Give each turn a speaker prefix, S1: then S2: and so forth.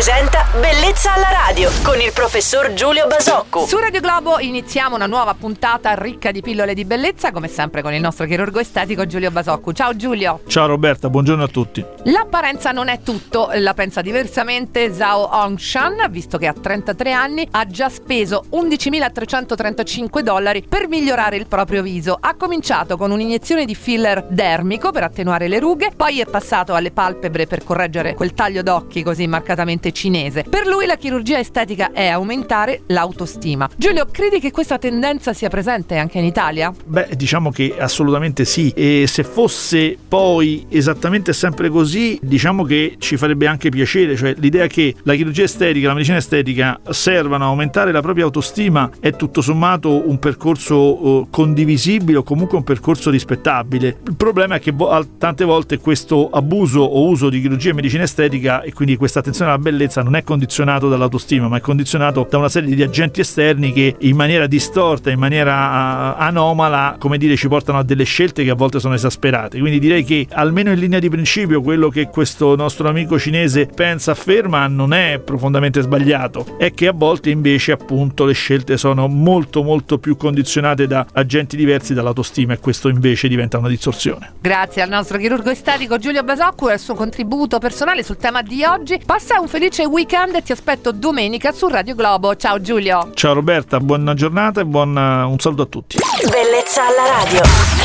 S1: presenta Bellezza alla radio con il professor Giulio Basocco.
S2: Su Radio Globo iniziamo una nuova puntata ricca di pillole di bellezza, come sempre con il nostro chirurgo estetico Giulio Basocco. Ciao Giulio.
S3: Ciao Roberta, buongiorno a tutti.
S2: L'apparenza non è tutto, la pensa diversamente Zhao Hongshan, visto che a 33 anni ha già speso 11.335 dollari per migliorare il proprio viso. Ha cominciato con un'iniezione di filler dermico per attenuare le rughe, poi è passato alle palpebre per correggere quel taglio d'occhi così marcatamente cinese. Per lui la chirurgia estetica è aumentare l'autostima. Giulio, credi che questa tendenza sia presente anche in Italia?
S3: Beh, diciamo che assolutamente sì. E se fosse poi esattamente sempre così, diciamo che ci farebbe anche piacere. Cioè, l'idea che la chirurgia estetica, la medicina estetica servano a aumentare la propria autostima è tutto sommato un percorso uh, condivisibile o comunque un percorso rispettabile. Il problema è che tante volte questo abuso o uso di chirurgia e medicina estetica e quindi questa attenzione alla bellezza non è condizionato dall'autostima, ma è condizionato da una serie di agenti esterni che in maniera distorta, in maniera uh, anomala, come dire, ci portano a delle scelte che a volte sono esasperate. Quindi direi che almeno in linea di principio quello che questo nostro amico cinese pensa, afferma, non è profondamente sbagliato, è che a volte invece appunto le scelte sono molto molto più condizionate da agenti diversi dall'autostima e questo invece diventa una distorsione.
S2: Grazie al nostro chirurgo estetico Giulio Basocco e al suo contributo personale sul tema di oggi. Passa un felice weekend e ti aspetto domenica su Radio Globo. Ciao Giulio.
S3: Ciao Roberta, buona giornata e buon, un saluto a tutti.
S1: Bellezza alla radio.